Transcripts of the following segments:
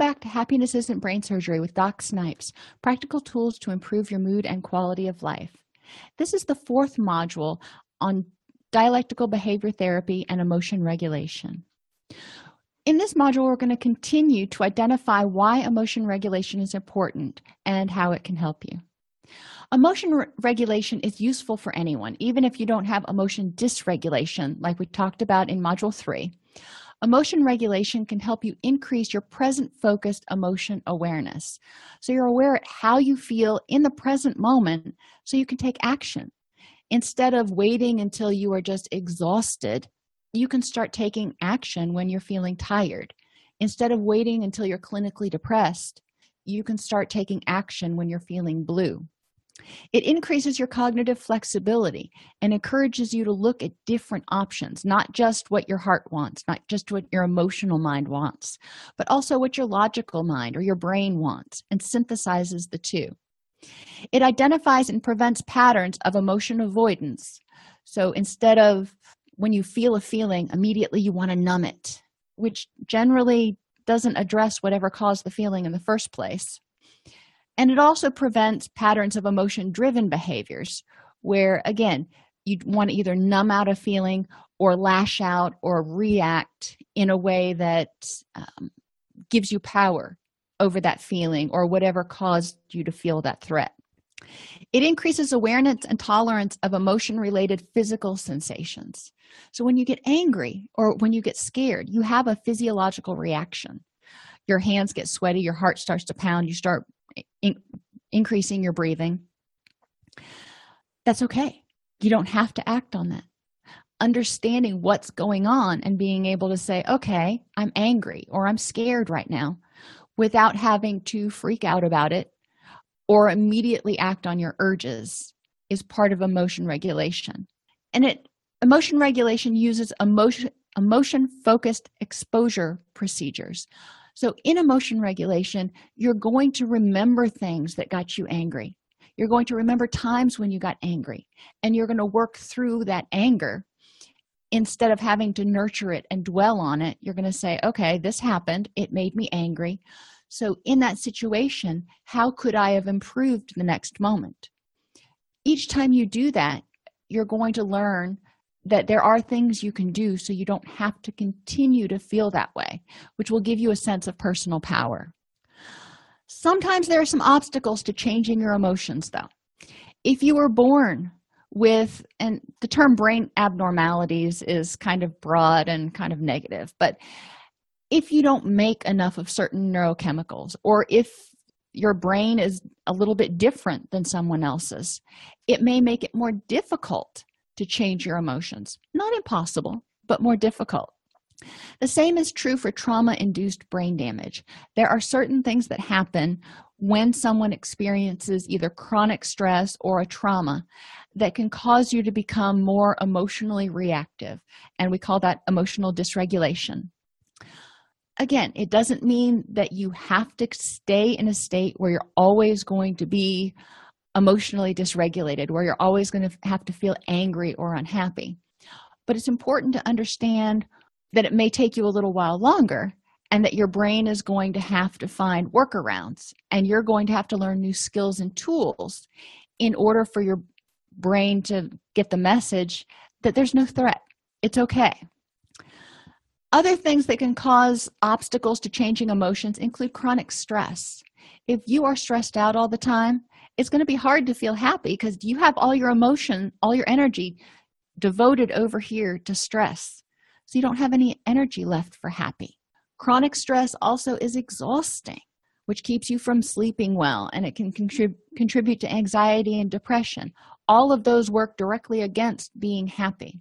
back to Happiness Isn't Brain Surgery with Doc Snipes Practical Tools to Improve Your Mood and Quality of Life. This is the fourth module on dialectical behavior therapy and emotion regulation. In this module, we're going to continue to identify why emotion regulation is important and how it can help you. Emotion re regulation is useful for anyone, even if you don't have emotion dysregulation, like we talked about in Module 3. Emotion regulation can help you increase your present focused emotion awareness. So you're aware of how you feel in the present moment so you can take action. Instead of waiting until you are just exhausted, you can start taking action when you're feeling tired. Instead of waiting until you're clinically depressed, you can start taking action when you're feeling blue. It increases your cognitive flexibility and encourages you to look at different options, not just what your heart wants, not just what your emotional mind wants, but also what your logical mind or your brain wants, and synthesizes the two. It identifies and prevents patterns of emotion avoidance. So instead of when you feel a feeling, immediately you want to numb it, which generally doesn't address whatever caused the feeling in the first place and it also prevents patterns of emotion driven behaviors where again you want to either numb out a feeling or lash out or react in a way that um, gives you power over that feeling or whatever caused you to feel that threat. It increases awareness and tolerance of emotion related physical sensations. So when you get angry or when you get scared you have a physiological reaction. Your hands get sweaty your heart starts to pound you start in increasing your breathing that's okay. You don't have to act on that. Understanding what's going on and being able to say okay i'm angry or i'm scared right now without having to freak out about it or immediately act on your urges is part of emotion regulation. And it emotion regulation uses emotion emotion focused exposure procedures so, in emotion regulation, you're going to remember things that got you angry. You're going to remember times when you got angry, and you're going to work through that anger instead of having to nurture it and dwell on it. You're going to say, okay, this happened, it made me angry. So, in that situation, how could I have improved the next moment? Each time you do that, you're going to learn that there are things you can do so you don't have to continue to feel that way, which will give you a sense of personal power. Sometimes there are some obstacles to changing your emotions, though. If you were born with, and the term brain abnormalities is kind of broad and kind of negative, but if you don't make enough of certain neurochemicals, or if your brain is a little bit different than someone else's, it may make it more difficult to change your emotions. Not impossible, but more difficult. The same is true for trauma induced brain damage. There are certain things that happen when someone experiences either chronic stress or a trauma that can cause you to become more emotionally reactive, and we call that emotional dysregulation. Again, it doesn't mean that you have to stay in a state where you're always going to be emotionally dysregulated where you're always going to have to feel angry or unhappy. But it's important to understand that it may take you a little while longer and that your brain is going to have to find workarounds and you're going to have to learn new skills and tools in order for your brain to get the message that there's no threat. It's okay. Other things that can cause obstacles to changing emotions include chronic stress. If you are stressed out all the time it's going to be hard to feel happy because you have all your emotion all your energy devoted over here to stress. So you don't have any energy left for happy. Chronic stress also is exhausting which keeps you from sleeping well and it can contrib- contribute to anxiety and depression. All of those work directly against being happy.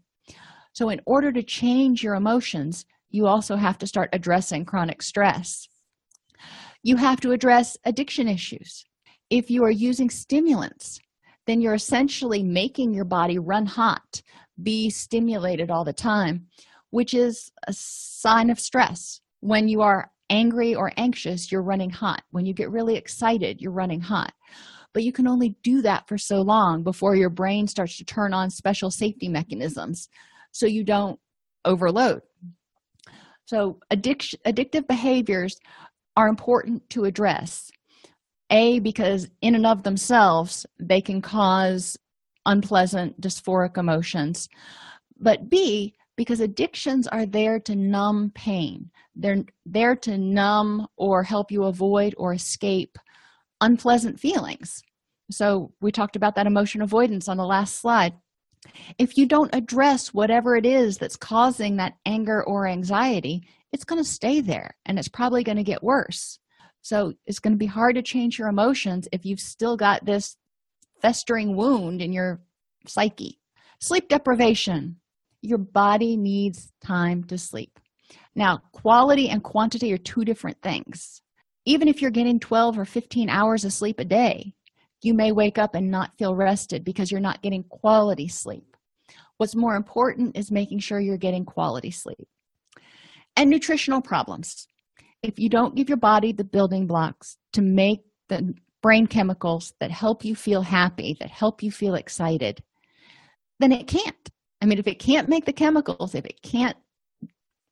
So in order to change your emotions you also have to start addressing chronic stress. You have to address addiction issues if you are using stimulants then you're essentially making your body run hot be stimulated all the time which is a sign of stress. When you are angry or anxious you're running hot. When you get really excited you're running hot. But you can only do that for so long before your brain starts to turn on special safety mechanisms so you don't overload. So addiction addictive behaviors are important to address a because in and of themselves they can cause unpleasant dysphoric emotions. But b because addictions are there to numb pain. They're there to numb or help you avoid or escape unpleasant feelings. So we talked about that emotion avoidance on the last slide. If you don't address whatever it is that's causing that anger or anxiety it's going to stay there and it's probably going to get worse so it's going to be hard to change your emotions if you've still got this festering wound in your psyche. Sleep deprivation. Your body needs time to sleep. Now quality and quantity are two different things. Even if you're getting 12 or 15 hours of sleep a day you may wake up and not feel rested because you're not getting quality sleep. What's more important is making sure you're getting quality sleep. And nutritional problems if you don't give your body the building blocks to make the brain chemicals that help you feel happy that help you feel excited then it can't. I mean if it can't make the chemicals if it can't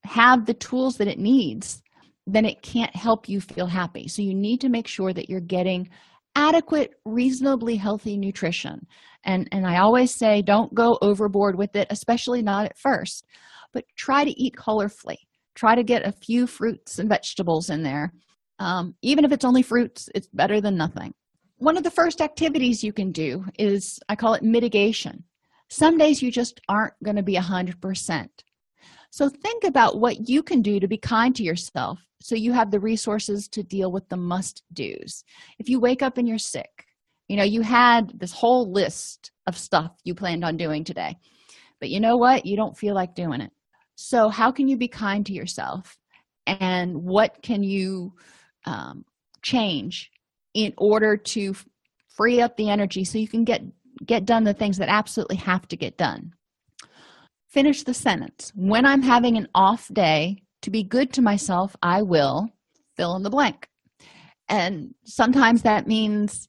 have the tools that it needs then it can't help you feel happy. So you need to make sure that you're getting adequate reasonably healthy nutrition. And and i always say don't go overboard with it especially not at first but try to eat colorfully try to get a few fruits and vegetables in there. Um, even if it's only fruits it's better than nothing. One of the first activities you can do is i call it mitigation. Some days you just aren't going to be a hundred percent. So think about what you can do to be kind to yourself so you have the resources to deal with the must do's if you wake up and you're sick you know you had this whole list of stuff you planned on doing today but you know what? You don't feel like doing it so how can you be kind to yourself? And what can you um, change in order to free up the energy so you can get get done the things that absolutely have to get done? Finish the sentence. When i'm having an off day to be good to myself i will fill in the blank. And sometimes that means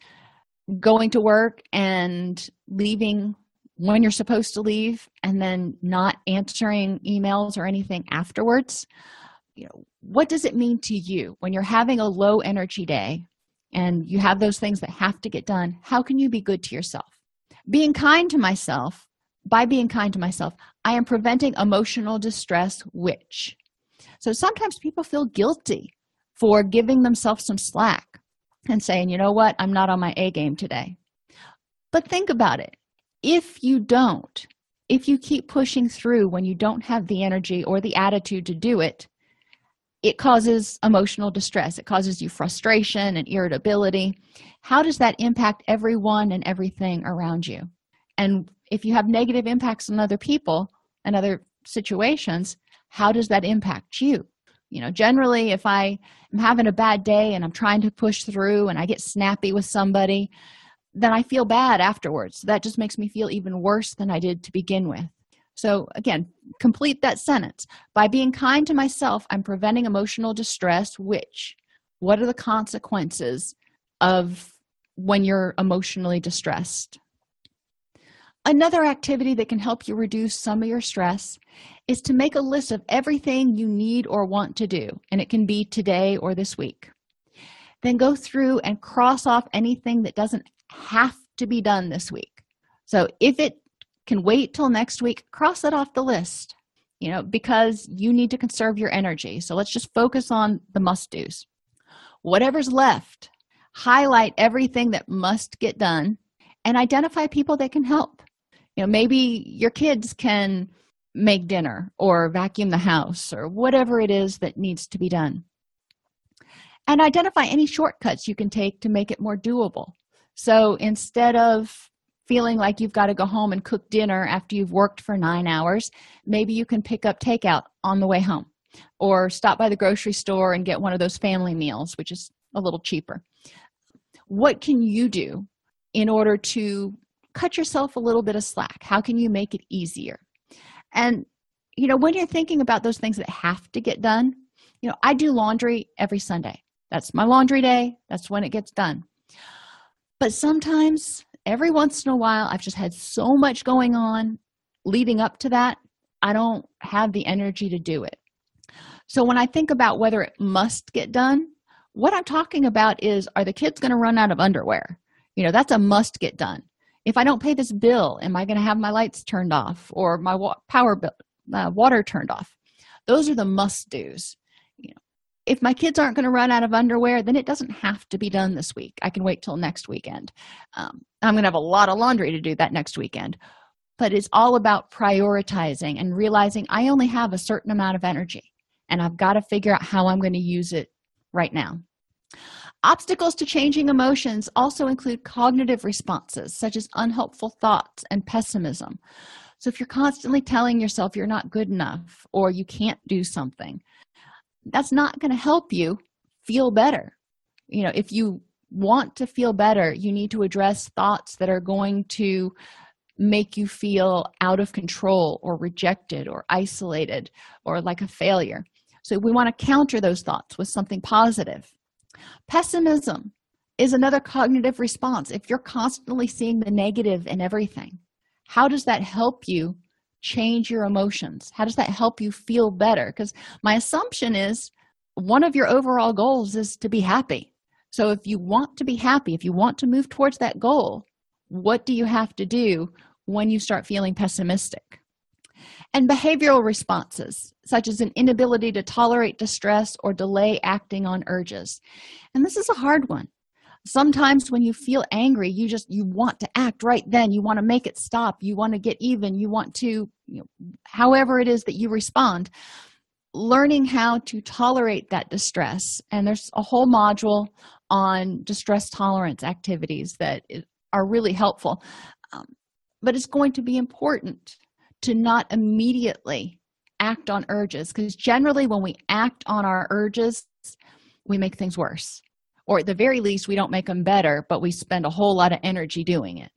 going to work and leaving when you're supposed to leave and then not answering emails or anything afterwards you know what does it mean to you when you're having a low energy day and you have those things that have to get done? How can you be good to yourself? Being kind to myself by being kind to myself i am preventing emotional distress which so sometimes people feel guilty for giving themselves some slack and saying you know what? I'm not on my a game today. But think about it if you don't if you keep pushing through when you don't have the energy or the attitude to do it it causes emotional distress. It causes you frustration and irritability. How does that impact everyone and everything around you? And if you have negative impacts on other people and other situations how does that impact you? You know generally if i am having a bad day and i'm trying to push through and i get snappy with somebody then i feel bad afterwards. That just makes me feel even worse than i did to begin with. So again complete that sentence. By being kind to myself i'm preventing emotional distress which what are the consequences of when you're emotionally distressed? Another activity that can help you reduce some of your stress is to make a list of everything you need or want to do and it can be today or this week. Then go through and cross off anything that doesn't have to be done this week. So if it can wait till next week cross it off the list you know because you need to conserve your energy. So let's just focus on the must do's whatever's left highlight everything that must get done and identify people that can help. You know maybe your kids can make dinner or vacuum the house or whatever it is that needs to be done. And identify any shortcuts you can take to make it more doable so instead of feeling like you've got to go home and cook dinner after you've worked for nine hours maybe you can pick up takeout on the way home or stop by the grocery store and get one of those family meals which is a little cheaper. What can you do in order to cut yourself a little bit of slack? How can you make it easier? And you know when you're thinking about those things that have to get done you know i do laundry every sunday. That's my laundry day. That's when it gets done but sometimes every once in a while i've just had so much going on leading up to that i don't have the energy to do it. So when i think about whether it must get done what i'm talking about is are the kids going to run out of underwear? You know that's a must get done. If i don't pay this bill am i going to have my lights turned off or my wa- power bill uh, water turned off? Those are the must do's if my kids aren't going to run out of underwear then it doesn't have to be done this week. I can wait till next weekend. Um, i'm going to have a lot of laundry to do that next weekend. But it's all about prioritizing and realizing i only have a certain amount of energy and i've got to figure out how i'm going to use it right now. Obstacles to changing emotions also include cognitive responses such as unhelpful thoughts and pessimism. So if you're constantly telling yourself you're not good enough or you can't do something that's not going to help you feel better. You know if you want to feel better you need to address thoughts that are going to make you feel out of control or rejected or isolated or like a failure. So we want to counter those thoughts with something positive. Pessimism is another cognitive response. If you're constantly seeing the negative in everything how does that help you change your emotions? How does that help you feel better? Because my assumption is one of your overall goals is to be happy. So if you want to be happy if you want to move towards that goal what do you have to do when you start feeling pessimistic? And behavioral responses such as an inability to tolerate distress or delay acting on urges. And this is a hard one sometimes when you feel angry you just you want to act right then. You want to make it stop. You want to get even. You want to you know, however it is that you respond. Learning how to tolerate that distress and there's a whole module on distress tolerance activities that are really helpful. Um, but it's going to be important to not immediately act on urges because generally when we act on our urges we make things worse or at the very least we don't make them better but we spend a whole lot of energy doing it.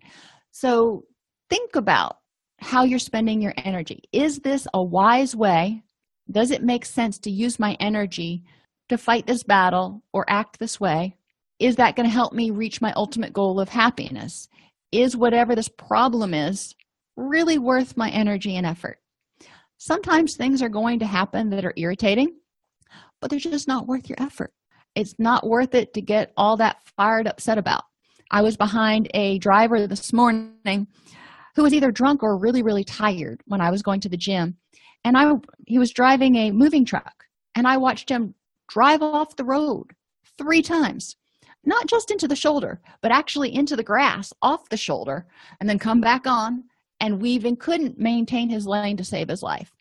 So think about how you're spending your energy. Is this a wise way? Does it make sense to use my energy to fight this battle or act this way? Is that going to help me reach my ultimate goal of happiness? Is whatever this problem is really worth my energy and effort? Sometimes things are going to happen that are irritating but they're just not worth your effort it's not worth it to get all that fired upset about. I was behind a driver this morning who was either drunk or really really tired when i was going to the gym. And i he was driving a moving truck and i watched him drive off the road three times not just into the shoulder but actually into the grass off the shoulder and then come back on and weave and couldn't maintain his lane to save his life.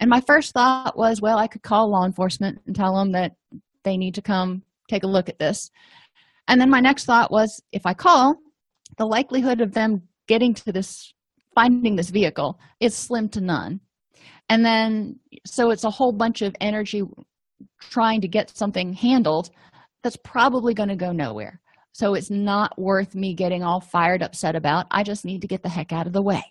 And my first thought was well i could call law enforcement and tell them that they need to come take a look at this. And then my next thought was if i call the likelihood of them getting to this finding this vehicle is slim to none. And then so it's a whole bunch of energy trying to get something handled that's probably going to go nowhere. So it's not worth me getting all fired upset about. I just need to get the heck out of the way.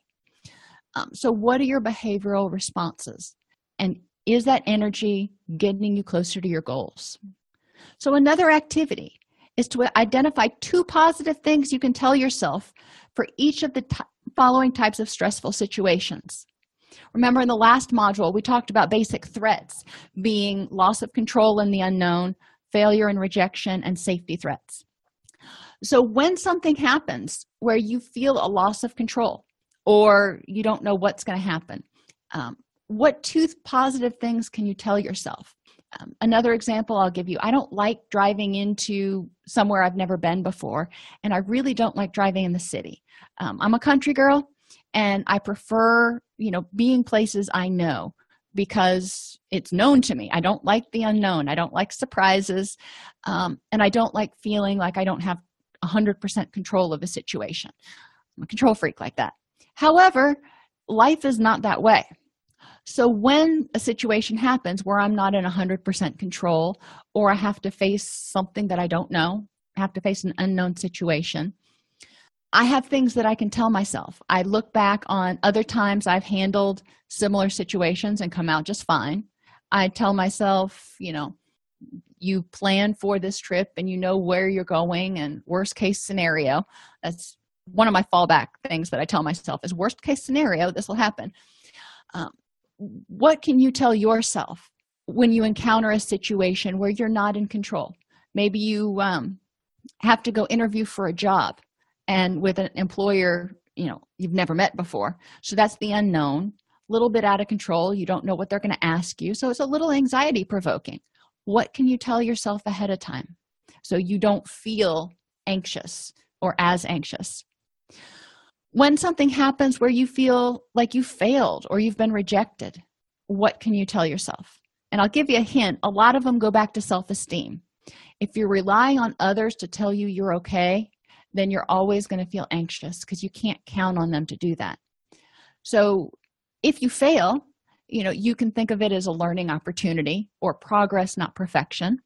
Um, so what are your behavioral responses? And is that energy getting you closer to your goals? So another activity is to identify two positive things you can tell yourself for each of the following types of stressful situations. Remember in the last module we talked about basic threats being loss of control in the unknown failure and rejection and safety threats. So when something happens where you feel a loss of control or you don't know what's going to happen um, what two positive things can you tell yourself? Um, another example i'll give you i don't like driving into somewhere i've never been before and i really don't like driving in the city. Um, i'm a country girl and i prefer you know being places i know because it's known to me. I don't like the unknown. I don't like surprises um, and i don't like feeling like i don't have 100% control of a situation. I'm a control freak like that. However life is not that way so when a situation happens where i'm not in 100% control or i have to face something that i don't know I have to face an unknown situation i have things that i can tell myself. I look back on other times i've handled similar situations and come out just fine. I tell myself you know you plan for this trip and you know where you're going and worst case scenario. That's one of my fallback things that i tell myself is worst case scenario this will happen. Um, what can you tell yourself when you encounter a situation where you're not in control? Maybe you um, have to go interview for a job and with an employer you know you've never met before. So that's the unknown. A little bit out of control. You don't know what they're going to ask you. So it's a little anxiety provoking. What can you tell yourself ahead of time so you don't feel anxious or as anxious when something happens where you feel like you failed or you've been rejected what can you tell yourself? And i'll give you a hint. A lot of them go back to self-esteem. If you're relying on others to tell you you're okay then you're always going to feel anxious because you can't count on them to do that. So if you fail you know you can think of it as a learning opportunity or progress not perfection.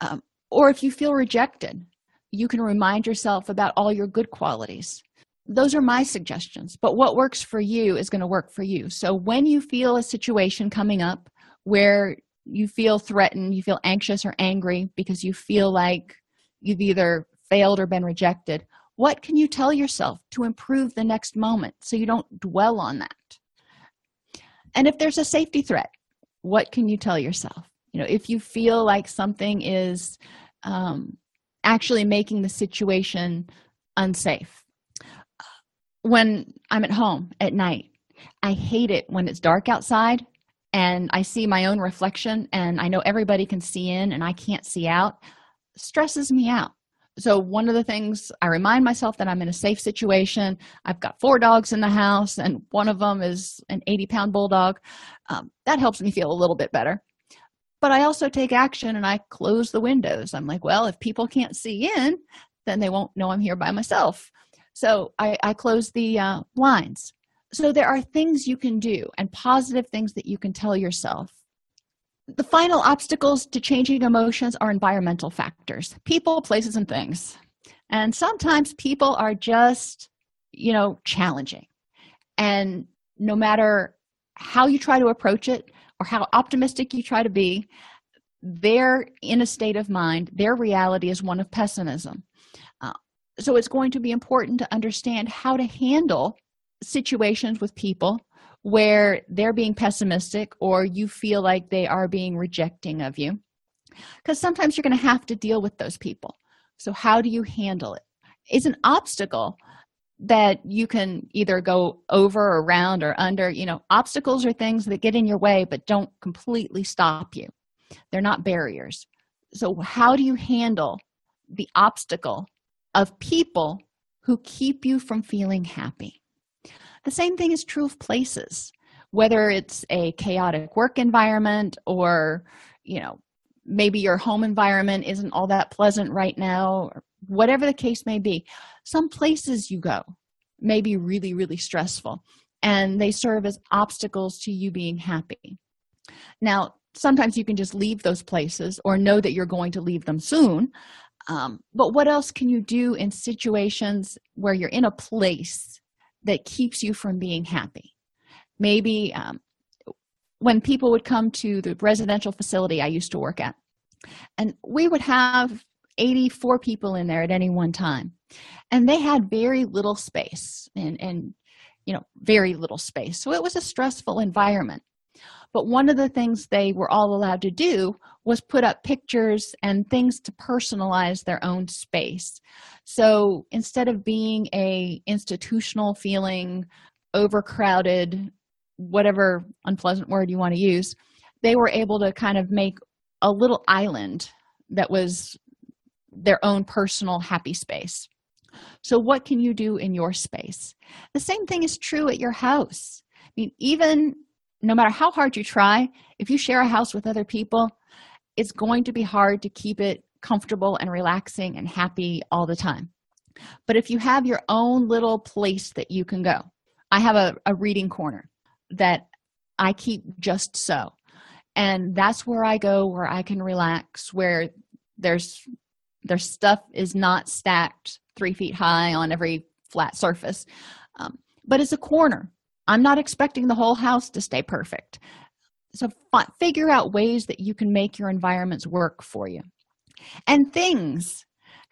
Um, or if you feel rejected you can remind yourself about all your good qualities those are my suggestions but what works for you is going to work for you. So when you feel a situation coming up where you feel threatened you feel anxious or angry because you feel like you've either failed or been rejected what can you tell yourself to improve the next moment so you don't dwell on that? And if there's a safety threat what can you tell yourself? You know if you feel like something is um, actually making the situation unsafe when i'm at home at night i hate it when it's dark outside and i see my own reflection and i know everybody can see in and i can't see out. Stresses me out. So one of the things i remind myself that i'm in a safe situation. I've got four dogs in the house and one of them is an 80 pound bulldog. Um, that helps me feel a little bit better. But i also take action and i close the windows. I'm like well if people can't see in then they won't know i'm here by myself so i, I close the uh, blinds. So there are things you can do and positive things that you can tell yourself. The final obstacles to changing emotions are environmental factors people places and things. And sometimes people are just you know challenging. And no matter how you try to approach it or how optimistic you try to be they're in a state of mind. Their reality is one of pessimism. Uh, so it's going to be important to understand how to handle situations with people where they're being pessimistic or you feel like they are being rejecting of you. Because sometimes you're going to have to deal with those people. So how do you handle it? It's an obstacle that you can either go over or around or under. You know obstacles are things that get in your way but don't completely stop you. They're not barriers. So how do you handle the obstacle of people who keep you from feeling happy. The same thing is true of places whether it's a chaotic work environment or you know maybe your home environment isn't all that pleasant right now or whatever the case may be. Some places you go may be really really stressful and they serve as obstacles to you being happy. Now sometimes you can just leave those places or know that you're going to leave them soon um, but what else can you do in situations where you're in a place that keeps you from being happy? Maybe um, when people would come to the residential facility i used to work at and we would have 84 people in there at any one time and they had very little space and and you know very little space. So it was a stressful environment but one of the things they were all allowed to do was put up pictures and things to personalize their own space. So instead of being a institutional feeling overcrowded whatever unpleasant word you want to use they were able to kind of make a little island that was their own personal happy space. So what can you do in your space? The same thing is true at your house. I mean even no matter how hard you try if you share a house with other people it's going to be hard to keep it comfortable and relaxing and happy all the time. But if you have your own little place that you can go i have a, a reading corner that i keep just so. And that's where i go where i can relax where there's their stuff is not stacked three feet high on every flat surface. Um, but it's a corner i'm not expecting the whole house to stay perfect. So f- figure out ways that you can make your environments work for you. And things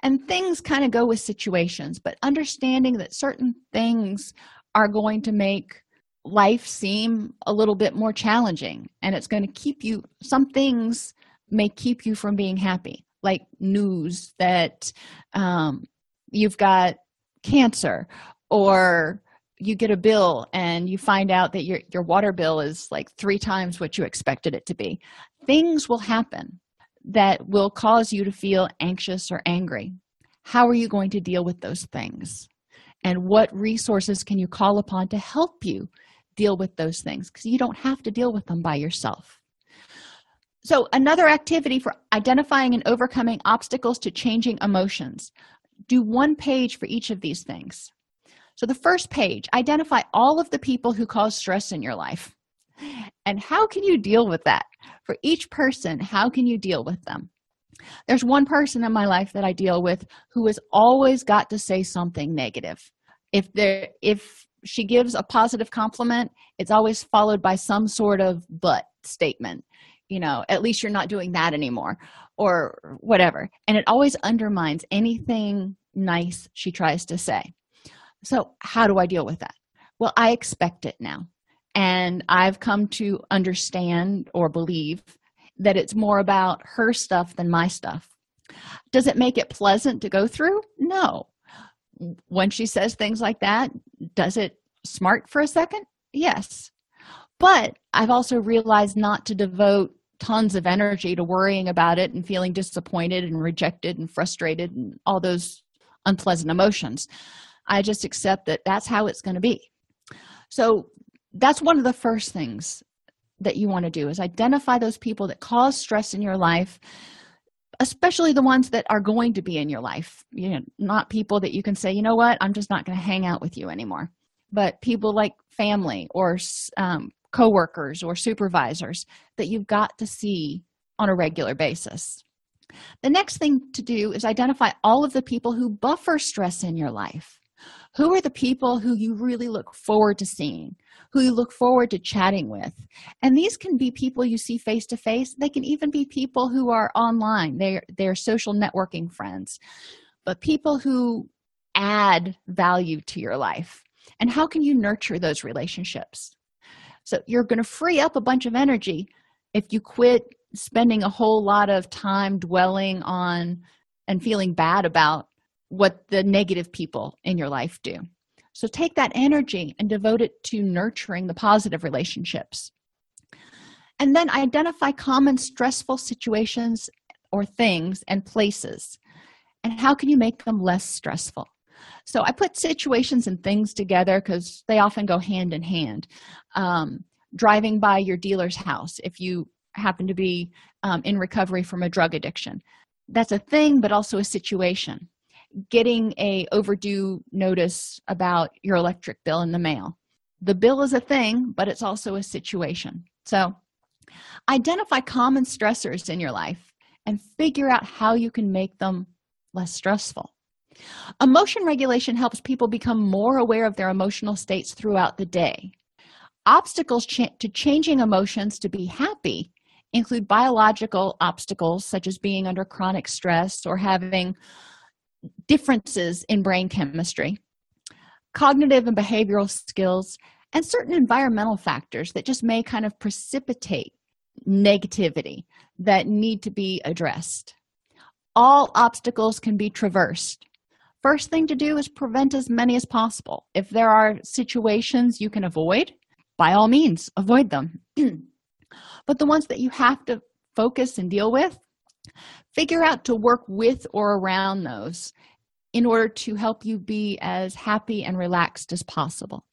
and things kind of go with situations but understanding that certain things are going to make life seem a little bit more challenging and it's going to keep you some things may keep you from being happy like news that um, you've got cancer or you get a bill and you find out that your, your water bill is like three times what you expected it to be. Things will happen that will cause you to feel anxious or angry. How are you going to deal with those things? And what resources can you call upon to help you deal with those things? Because you don't have to deal with them by yourself. So another activity for identifying and overcoming obstacles to changing emotions. Do one page for each of these things so the first page identify all of the people who cause stress in your life. And how can you deal with that? For each person how can you deal with them? There's one person in my life that i deal with who has always got to say something negative. If there if she gives a positive compliment it's always followed by some sort of but statement. You know at least you're not doing that anymore or whatever. And it always undermines anything nice she tries to say so how do i deal with that? Well i expect it now. And i've come to understand or believe that it's more about her stuff than my stuff. Does it make it pleasant to go through? No. When she says things like that does it smart for a second? Yes. But i've also realized not to devote tons of energy to worrying about it and feeling disappointed and rejected and frustrated and all those unpleasant emotions i just accept that that's how it's going to be. So that's one of the first things that you want to do is identify those people that cause stress in your life especially the ones that are going to be in your life you know not people that you can say you know what? I'm just not going to hang out with you anymore. But people like family or um, coworkers or supervisors that you've got to see on a regular basis. The next thing to do is identify all of the people who buffer stress in your life who are the people who you really look forward to seeing who you look forward to chatting with? And these can be people you see face to face they can even be people who are online. They're they're social networking friends. But people who add value to your life. And how can you nurture those relationships? So you're going to free up a bunch of energy if you quit spending a whole lot of time dwelling on and feeling bad about what the negative people in your life do. So take that energy and devote it to nurturing the positive relationships. And then identify common stressful situations or things and places. And how can you make them less stressful? So i put situations and things together because they often go hand in hand. Um, driving by your dealer's house if you happen to be um, in recovery from a drug addiction. That's a thing but also a situation getting a overdue notice about your electric bill in the mail. The bill is a thing but it's also a situation. So identify common stressors in your life and figure out how you can make them less stressful. Emotion regulation helps people become more aware of their emotional states throughout the day. Obstacles to changing emotions to be happy include biological obstacles such as being under chronic stress or having differences in brain chemistry cognitive and behavioral skills and certain environmental factors that just may kind of precipitate negativity that need to be addressed. All obstacles can be traversed. First thing to do is prevent as many as possible. If there are situations you can avoid by all means avoid them. But the ones that you have to focus and deal with figure out to work with or around those in order to help you be as happy and relaxed as possible